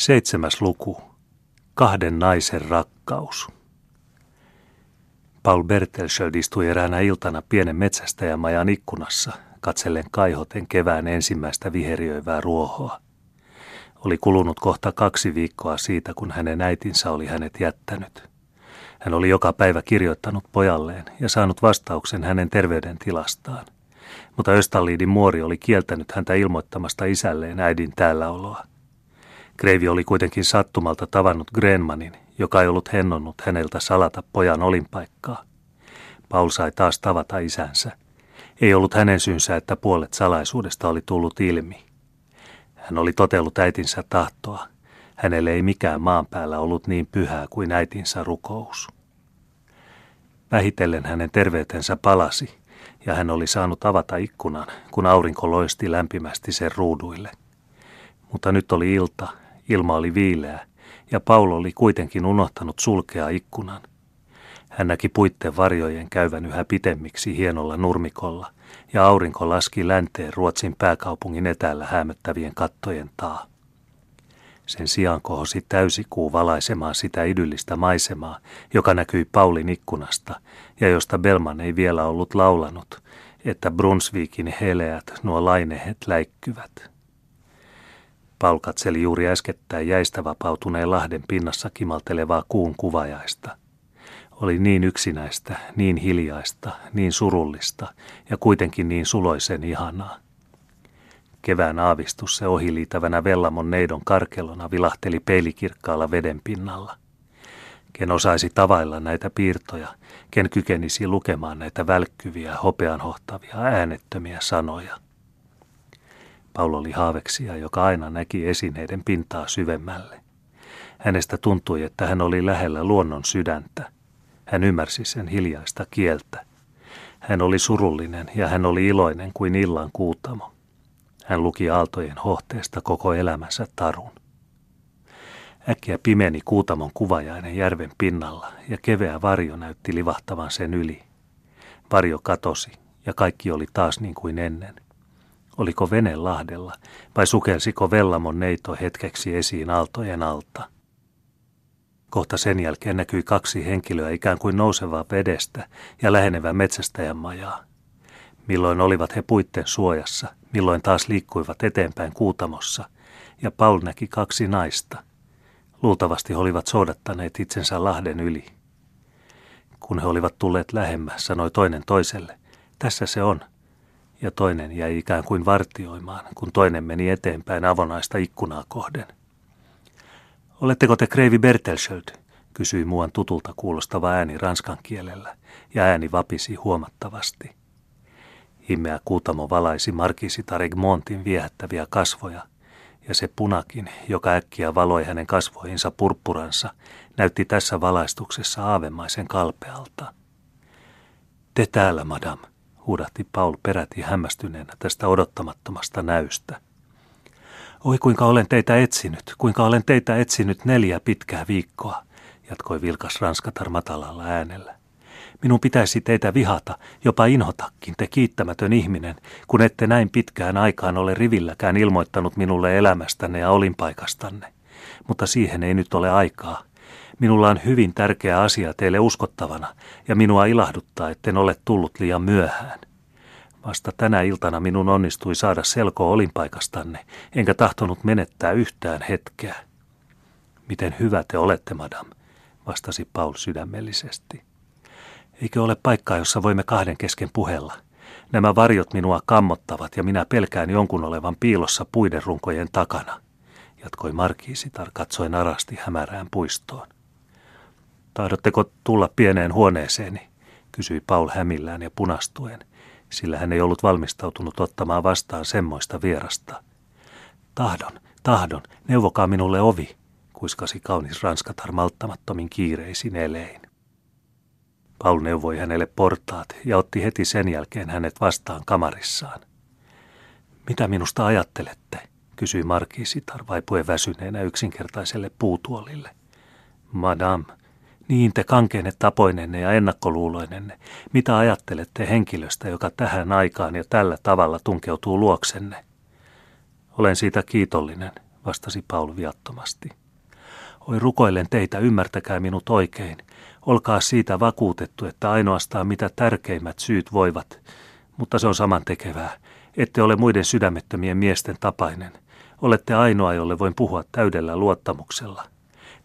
Seitsemäs luku. Kahden naisen rakkaus. Paul Bertelsöld istui eräänä iltana pienen metsästäjämajan ikkunassa, katsellen kaihoten kevään ensimmäistä viheriöivää ruohoa. Oli kulunut kohta kaksi viikkoa siitä, kun hänen äitinsä oli hänet jättänyt. Hän oli joka päivä kirjoittanut pojalleen ja saanut vastauksen hänen terveydentilastaan. Mutta Östalliidin muori oli kieltänyt häntä ilmoittamasta isälleen äidin täälläoloa. Kreivi oli kuitenkin sattumalta tavannut Grenmanin, joka ei ollut hennonnut häneltä salata pojan olinpaikkaa. Paul sai taas tavata isänsä. Ei ollut hänen syynsä, että puolet salaisuudesta oli tullut ilmi. Hän oli totellut äitinsä tahtoa. Hänelle ei mikään maan päällä ollut niin pyhää kuin äitinsä rukous. Vähitellen hänen terveytensä palasi, ja hän oli saanut avata ikkunan, kun aurinko loisti lämpimästi sen ruuduille. Mutta nyt oli ilta, Ilma oli viileä, ja Paulo oli kuitenkin unohtanut sulkea ikkunan. Hän näki puitten varjojen käyvän yhä pitemmiksi hienolla nurmikolla, ja aurinko laski länteen Ruotsin pääkaupungin etäällä hämöttävien kattojen taa. Sen sijaan kohosi täysikuu valaisemaan sitä idyllistä maisemaa, joka näkyi Paulin ikkunasta, ja josta Belman ei vielä ollut laulanut, että Brunsvikin heleät nuo lainehet läikkyvät. Paul katseli juuri äskettäin jäistä vapautuneen lahden pinnassa kimaltelevaa kuun kuvajaista. Oli niin yksinäistä, niin hiljaista, niin surullista ja kuitenkin niin suloisen ihanaa. Kevään aavistus se ohiliitävänä Vellamon neidon karkelona vilahteli peilikirkkaalla veden pinnalla. Ken osaisi tavailla näitä piirtoja, ken kykenisi lukemaan näitä välkkyviä, hopeanhohtavia, äänettömiä sanoja – Paul oli haaveksija, joka aina näki esineiden pintaa syvemmälle. Hänestä tuntui, että hän oli lähellä luonnon sydäntä. Hän ymmärsi sen hiljaista kieltä. Hän oli surullinen ja hän oli iloinen kuin illan kuutamo. Hän luki aaltojen hohteesta koko elämänsä tarun. Äkkiä pimeni kuutamon kuvajainen järven pinnalla ja keveä varjo näytti livahtavan sen yli. Varjo katosi ja kaikki oli taas niin kuin ennen – Oliko vene lahdella vai sukelsiko Vellamon neito hetkeksi esiin aaltojen alta? Kohta sen jälkeen näkyi kaksi henkilöä ikään kuin nousevaa vedestä ja lähenevää metsästäjän majaa. Milloin olivat he puitten suojassa, milloin taas liikkuivat eteenpäin kuutamossa, ja Paul näki kaksi naista. Luultavasti he olivat soodattaneet itsensä lahden yli. Kun he olivat tulleet lähemmä, sanoi toinen toiselle, tässä se on, ja toinen jäi ikään kuin vartioimaan, kun toinen meni eteenpäin avonaista ikkunaa kohden. Oletteko te Kreivi Bertelsöld? kysyi muuan tutulta kuulostava ääni ranskan kielellä, ja ääni vapisi huomattavasti. Himmeä kuutamo valaisi Markisitar Egmontin viehättäviä kasvoja, ja se punakin, joka äkkiä valoi hänen kasvoihinsa purppuransa, näytti tässä valaistuksessa aavemaisen kalpealta. Te täällä, madam, huudahti Paul peräti hämmästyneenä tästä odottamattomasta näystä. Oi kuinka olen teitä etsinyt, kuinka olen teitä etsinyt neljä pitkää viikkoa, jatkoi vilkas ranskatar matalalla äänellä. Minun pitäisi teitä vihata, jopa inhotakin, te kiittämätön ihminen, kun ette näin pitkään aikaan ole rivilläkään ilmoittanut minulle elämästänne ja olinpaikastanne. Mutta siihen ei nyt ole aikaa. Minulla on hyvin tärkeä asia teille uskottavana, ja minua ilahduttaa, etten ole tullut liian myöhään. Vasta tänä iltana minun onnistui saada selko olinpaikastanne, enkä tahtonut menettää yhtään hetkeä. Miten hyvä te olette, madam, vastasi Paul sydämellisesti. Eikö ole paikkaa, jossa voimme kahden kesken puhella? Nämä varjot minua kammottavat ja minä pelkään jonkun olevan piilossa puiden runkojen takana, jatkoi markiisitar katsoen arasti hämärään puistoon. Tahdotteko tulla pieneen huoneeseeni? kysyi Paul hämillään ja punastuen, sillä hän ei ollut valmistautunut ottamaan vastaan semmoista vierasta. Tahdon, tahdon, neuvokaa minulle ovi, kuiskasi kaunis ranskatar malttamattomin kiireisin elein. Paul neuvoi hänelle portaat ja otti heti sen jälkeen hänet vastaan kamarissaan. Mitä minusta ajattelette? kysyi markiisitar vaipuen väsyneenä yksinkertaiselle puutuolille. Madame, niin te kankeenne tapoinenne ja ennakkoluuloinenne, mitä ajattelette henkilöstä, joka tähän aikaan ja tällä tavalla tunkeutuu luoksenne? Olen siitä kiitollinen, vastasi Paul viattomasti. Oi rukoilen teitä, ymmärtäkää minut oikein. Olkaa siitä vakuutettu, että ainoastaan mitä tärkeimmät syyt voivat, mutta se on saman tekevää. Ette ole muiden sydämettömien miesten tapainen. Olette ainoa, jolle voin puhua täydellä luottamuksella.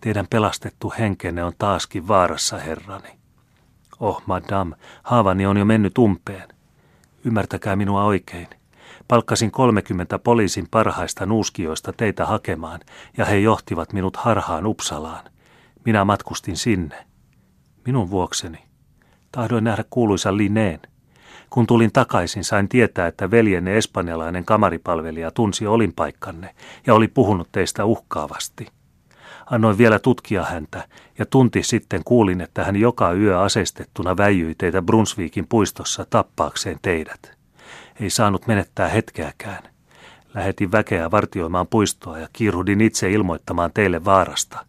Teidän pelastettu henkenne on taaskin vaarassa, herrani. Oh, madame, haavani on jo mennyt umpeen. Ymmärtäkää minua oikein. Palkkasin 30 poliisin parhaista nuuskioista teitä hakemaan, ja he johtivat minut harhaan Upsalaan. Minä matkustin sinne. Minun vuokseni. Tahdoin nähdä kuuluisan Lineen. Kun tulin takaisin, sain tietää, että veljenne espanjalainen kamaripalvelija tunsi olinpaikkanne ja oli puhunut teistä uhkaavasti. Annoin vielä tutkia häntä, ja tunti sitten kuulin, että hän joka yö aseistettuna väijyi teitä Brunsviikin puistossa tappaakseen teidät. Ei saanut menettää hetkeäkään. Lähetin väkeä vartioimaan puistoa ja kiiruhdin itse ilmoittamaan teille vaarasta.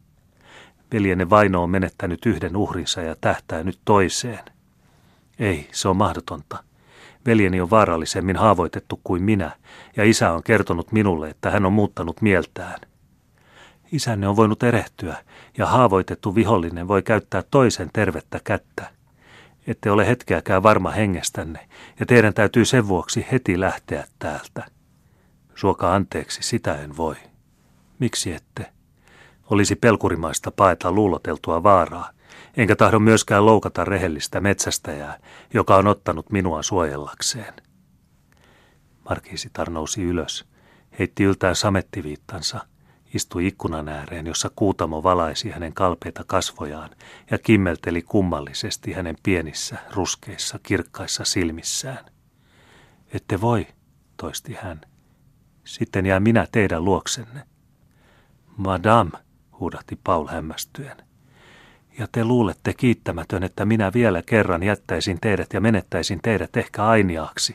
Veljenne vaino on menettänyt yhden uhrinsa ja tähtää nyt toiseen. Ei, se on mahdotonta. Veljeni on vaarallisemmin haavoitettu kuin minä, ja isä on kertonut minulle, että hän on muuttanut mieltään. Isänne on voinut erehtyä, ja haavoitettu vihollinen voi käyttää toisen tervettä kättä. Ette ole hetkeäkään varma hengestänne, ja teidän täytyy sen vuoksi heti lähteä täältä. Suokaa anteeksi, sitä en voi. Miksi ette? Olisi pelkurimaista paeta luuloteltua vaaraa, enkä tahdo myöskään loukata rehellistä metsästäjää, joka on ottanut minua suojellakseen. Markiisitar nousi ylös, heitti yltään samettiviittansa, istui ikkunan ääreen, jossa kuutamo valaisi hänen kalpeita kasvojaan ja kimmelteli kummallisesti hänen pienissä, ruskeissa, kirkkaissa silmissään. Ette voi, toisti hän. Sitten jää minä teidän luoksenne. Madame, huudahti Paul hämmästyen. Ja te luulette kiittämätön, että minä vielä kerran jättäisin teidät ja menettäisin teidät ehkä ainiaaksi.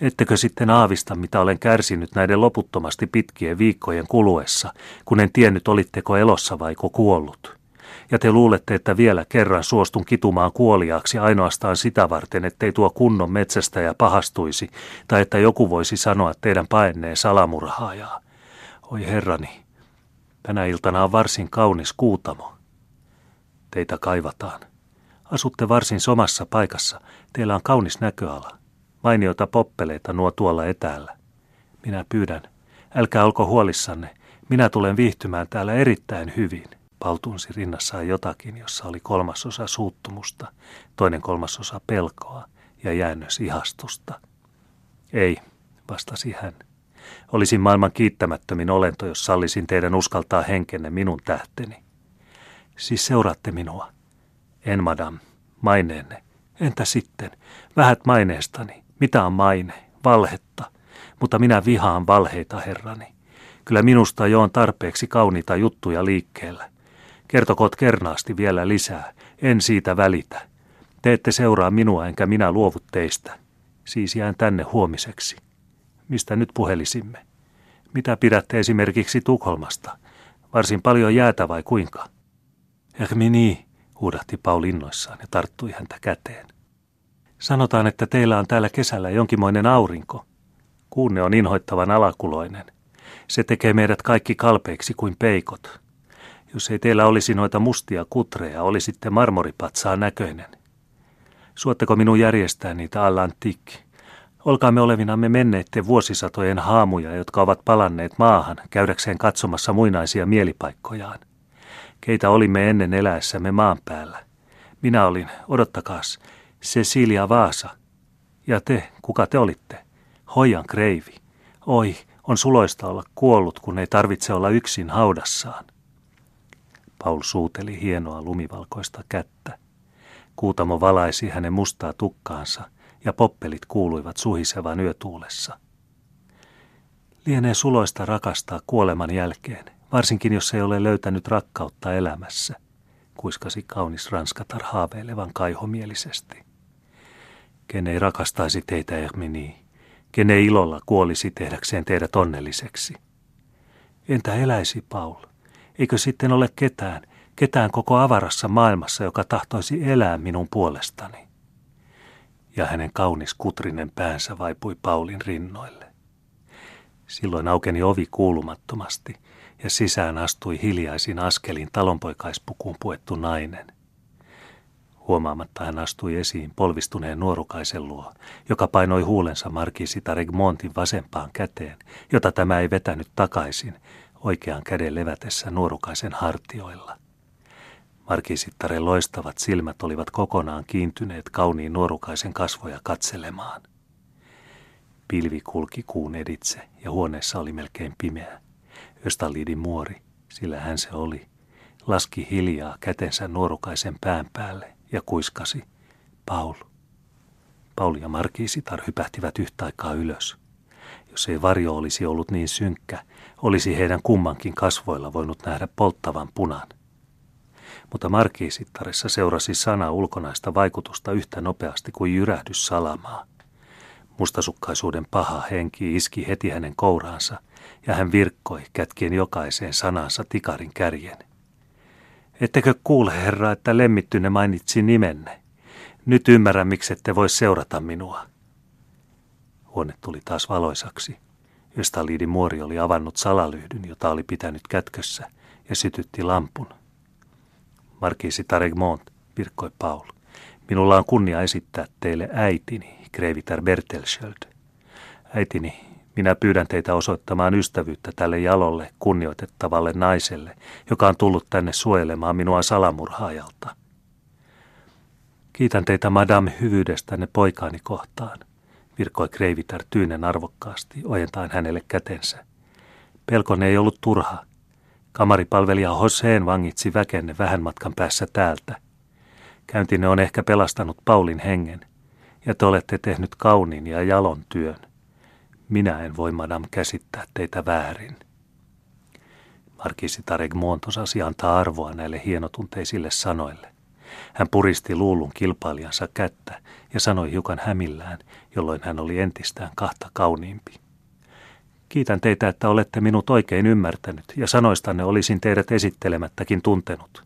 Ettekö sitten aavista, mitä olen kärsinyt näiden loputtomasti pitkien viikkojen kuluessa, kun en tiennyt, olitteko elossa vaiko kuollut? Ja te luulette, että vielä kerran suostun kitumaan kuoliaaksi ainoastaan sitä varten, ettei tuo kunnon metsästäjä pahastuisi, tai että joku voisi sanoa teidän paenneen salamurhaajaa. Oi herrani, tänä iltana on varsin kaunis kuutamo. Teitä kaivataan. Asutte varsin somassa paikassa. Teillä on kaunis näköala. Mainiota poppeleita nuo tuolla etäällä. Minä pyydän, älkää olko huolissanne. Minä tulen viihtymään täällä erittäin hyvin. Paul tunsi rinnassaan jotakin, jossa oli kolmasosa suuttumusta, toinen kolmasosa pelkoa ja jäännös ihastusta. Ei, vastasi hän. Olisin maailman kiittämättömin olento, jos sallisin teidän uskaltaa henkenne minun tähteni. Siis seuraatte minua. En, madam, maineenne. Entä sitten? Vähät maineestani. Mitä on maine? Valhetta. Mutta minä vihaan valheita, herrani. Kyllä minusta jo on tarpeeksi kauniita juttuja liikkeellä. Kertokoot kernaasti vielä lisää. En siitä välitä. Te ette seuraa minua enkä minä luovu teistä. Siis jään tänne huomiseksi. Mistä nyt puhelisimme? Mitä pidätte esimerkiksi Tukholmasta? Varsin paljon jäätä vai kuinka? Hermini, huudahti Paul innoissaan ja tarttui häntä käteen. Sanotaan, että teillä on täällä kesällä jonkinmoinen aurinko. Kuunne on inhoittavan alakuloinen. Se tekee meidät kaikki kalpeiksi kuin peikot. Jos ei teillä olisi noita mustia kutreja, olisitte marmoripatsaan näköinen. Suotteko minun järjestää niitä allantikki? Olkaamme olevinamme menneiden vuosisatojen haamuja, jotka ovat palanneet maahan käydäkseen katsomassa muinaisia mielipaikkojaan. Keitä olimme ennen eläessämme maan päällä? Minä olin, odottakaas, Cecilia Vaasa. Ja te, kuka te olitte? Hoijan kreivi. Oi, on suloista olla kuollut, kun ei tarvitse olla yksin haudassaan. Paul suuteli hienoa lumivalkoista kättä. Kuutamo valaisi hänen mustaa tukkaansa ja poppelit kuuluivat suhisevan yötuulessa. Lienee suloista rakastaa kuoleman jälkeen, varsinkin jos ei ole löytänyt rakkautta elämässä, kuiskasi kaunis ranskatar haaveilevan kaihomielisesti. Ken ei rakastaisi teitä, Ermini, ken ei ilolla kuolisi tehdäkseen teidät onnelliseksi. Entä eläisi, Paul? Eikö sitten ole ketään, ketään koko avarassa maailmassa, joka tahtoisi elää minun puolestani? Ja hänen kaunis kutrinen päänsä vaipui Paulin rinnoille. Silloin aukeni ovi kuulumattomasti ja sisään astui hiljaisin askelin talonpoikaispukuun puettu nainen. Huomaamatta hän astui esiin polvistuneen nuorukaisen luo, joka painoi huulensa Markisita Regmontin vasempaan käteen, jota tämä ei vetänyt takaisin, oikean käden levätessä nuorukaisen hartioilla. Markisittaren loistavat silmät olivat kokonaan kiintyneet kauniin nuorukaisen kasvoja katselemaan. Pilvi kulki kuun editse ja huoneessa oli melkein pimeä. Östalliidin muori, sillä hän se oli, laski hiljaa kätensä nuorukaisen pään päälle ja kuiskasi, Paul. Paul ja Markiisitar hypähtivät yhtä aikaa ylös. Jos ei varjo olisi ollut niin synkkä, olisi heidän kummankin kasvoilla voinut nähdä polttavan punan. Mutta Markiisittaressa seurasi sana ulkonaista vaikutusta yhtä nopeasti kuin jyrähdys salamaa. Mustasukkaisuuden paha henki iski heti hänen kouraansa, ja hän virkkoi kätkien jokaiseen sanansa tikarin kärjen. Ettekö kuule, herra, että lemmittyne mainitsi nimenne? Nyt ymmärrän, miksi ette voi seurata minua. Huone tuli taas valoisaksi. Ystaliidin muori oli avannut salalyhdyn, jota oli pitänyt kätkössä, ja sytytti lampun. Markiisi Taregmont, virkkoi Paul. Minulla on kunnia esittää teille äitini, Kreivitar Bertelsköld. Äitini, minä pyydän teitä osoittamaan ystävyyttä tälle jalolle, kunnioitettavalle naiselle, joka on tullut tänne suojelemaan minua salamurhaajalta. Kiitän teitä, madame, hyvyydestänne poikaani kohtaan, virkoi Kreivitar tyynen arvokkaasti, ojentaen hänelle kätensä. Pelkone ei ollut turha. Kamaripalvelija Hoseen vangitsi väkenne vähän matkan päässä täältä. Käyntinne on ehkä pelastanut Paulin hengen, ja te olette tehnyt kauniin ja jalon työn. Minä en voi, madam, käsittää teitä väärin. Markisi Regmont osasi antaa arvoa näille hienotunteisille sanoille. Hän puristi luulun kilpailijansa kättä ja sanoi hiukan hämillään, jolloin hän oli entistään kahta kauniimpi. Kiitän teitä, että olette minut oikein ymmärtänyt ja sanoistanne olisin teidät esittelemättäkin tuntenut.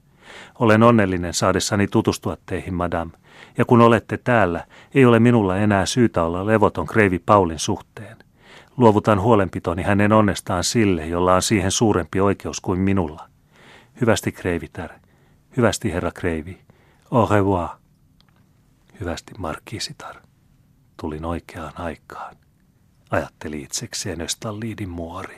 Olen onnellinen saadessani tutustua teihin, madam, ja kun olette täällä, ei ole minulla enää syytä olla levoton Kreivi Paulin suhteen. Luovutan huolenpitoni hänen onnestaan sille, jolla on siihen suurempi oikeus kuin minulla. Hyvästi Kreivitär. Hyvästi herra Kreivi. Au revoir. Hyvästi Markisitar. Tulin oikeaan aikaan. Ajatteli itsekseen Östalliidin muori.